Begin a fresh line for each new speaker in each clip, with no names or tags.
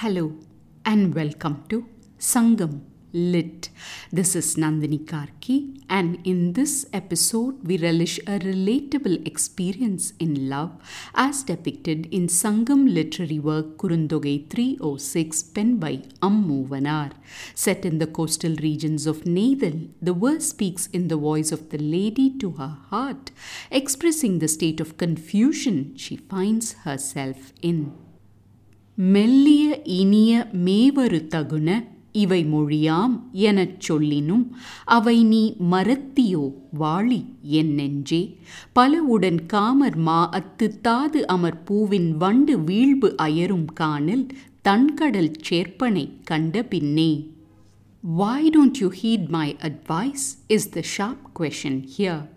Hello and welcome to Sangam Lit. This is Nandini Karky, and in this episode, we relish a relatable experience in love as depicted in Sangam literary work Kurundogai 306, penned by Ammu Vanar. Set in the coastal regions of Neithal, the verse speaks in the voice of the lady to her heart, expressing the state of confusion she finds herself in. மெல்லிய இனிய மேவரு தகுன இவை மொழியாம் எனச் சொல்லினும் அவை நீ மறத்தியோ வாழி என் நெஞ்சே பலவுடன் காமர் மா அத்து தாது அமர் பூவின் வண்டு வீழ்பு அயரும் காணில் தன்கடல் சேர்ப்பனை கண்ட பின்னே Why don't you heed my advice? is the sharp question here.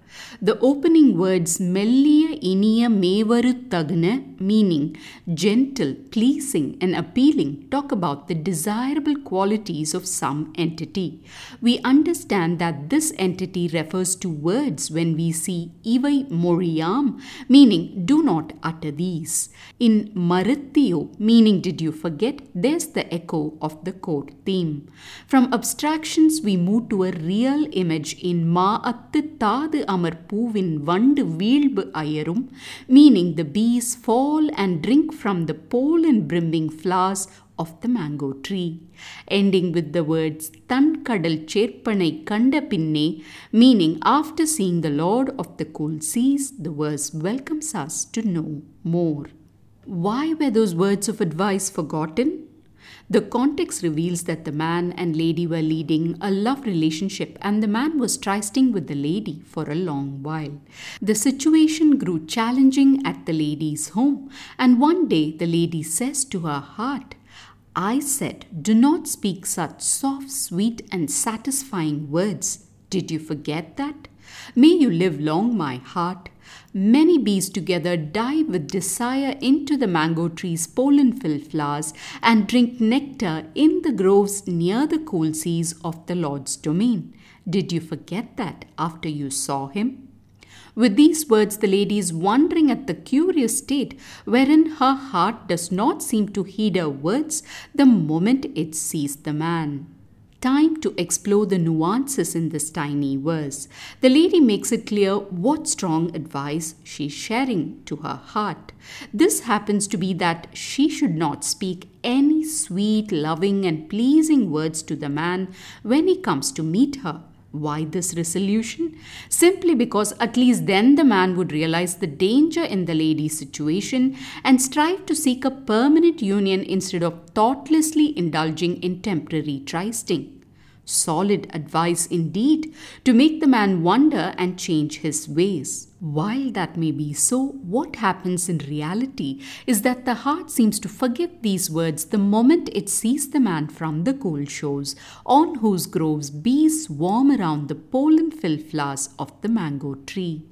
The opening words Iniya Mevaru Tagna, meaning gentle, pleasing, and appealing, talk about the desirable qualities of some entity. We understand that this entity refers to words when we see Ivai Moriyam, meaning do not utter these. In Marithiyo, meaning did you forget, there's the echo of the court theme. From abstractions, we move to a real image in Attu Tadu Amar Puvin Vandu Veelbu Ayarum, meaning the bees fall and drink from the pollen brimming flowers of the mango tree, ending with the words Tankadal Cherpanai Kanda Pinne, meaning after seeing the Lord of the cool seas, the verse welcomes us to know more. Why were those words of advice forgotten? The context reveals that the man and lady were leading a love relationship and the man was trysting with the lady for a long while. The situation grew challenging at the lady's home, and one day the lady says to her heart, I said, Do not speak such soft, sweet, and satisfying words. Did you forget that? May you live long, my heart. Many bees together dive with desire into the mango tree's pollen filled flowers and drink nectar in the groves near the cool seas of the Lord's domain. Did you forget that after you saw him? With these words, the lady is wondering at the curious state wherein her heart does not seem to heed her words the moment it sees the man. Time to explore the nuances in this tiny verse. The lady makes it clear what strong advice she's sharing to her heart. This happens to be that she should not speak any sweet, loving, and pleasing words to the man when he comes to meet her. Why this resolution? Simply because at least then the man would realize the danger in the lady's situation and strive to seek a permanent union instead of thoughtlessly indulging in temporary trysting. Solid advice indeed to make the man wonder and change his ways. While that may be so, what happens in reality is that the heart seems to forget these words the moment it sees the man from the cold shores, on whose groves bees swarm around the pollen filled flowers of the mango tree.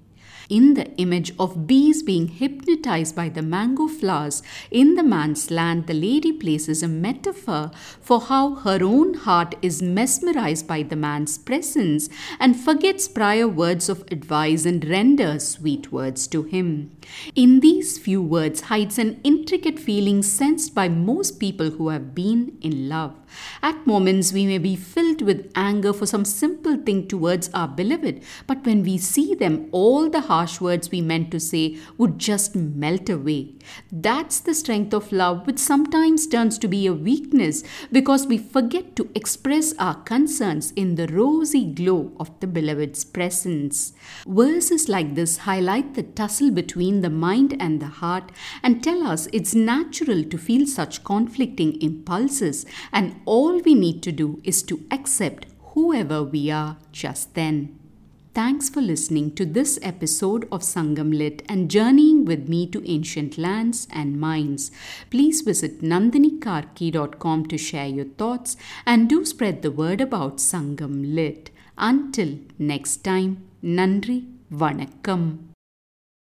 In the image of bees being hypnotized by the mango flowers in the man's land, the lady places a metaphor for how her own heart is mesmerized by the man's presence and forgets prior words of advice and renders sweet words to him. In these few words hides an intricate feeling sensed by most people who have been in love. At moments, we may be filled with anger for some simple thing towards our beloved, but when we see them, all the harsh words we meant to say would just melt away. That's the strength of love, which sometimes turns to be a weakness because we forget to express our concerns in the rosy glow of the beloved's presence. Verses like this highlight the tussle between the mind and the heart and tell us it's natural to feel such conflicting impulses, all we need to do is to accept whoever we are just then. Thanks for listening to this episode of Sangam Lit and journeying with me to ancient lands and minds. Please visit nandinikarky.com to share your thoughts and do spread the word about Sangam Lit. Until next time, Nandri Vanakkam.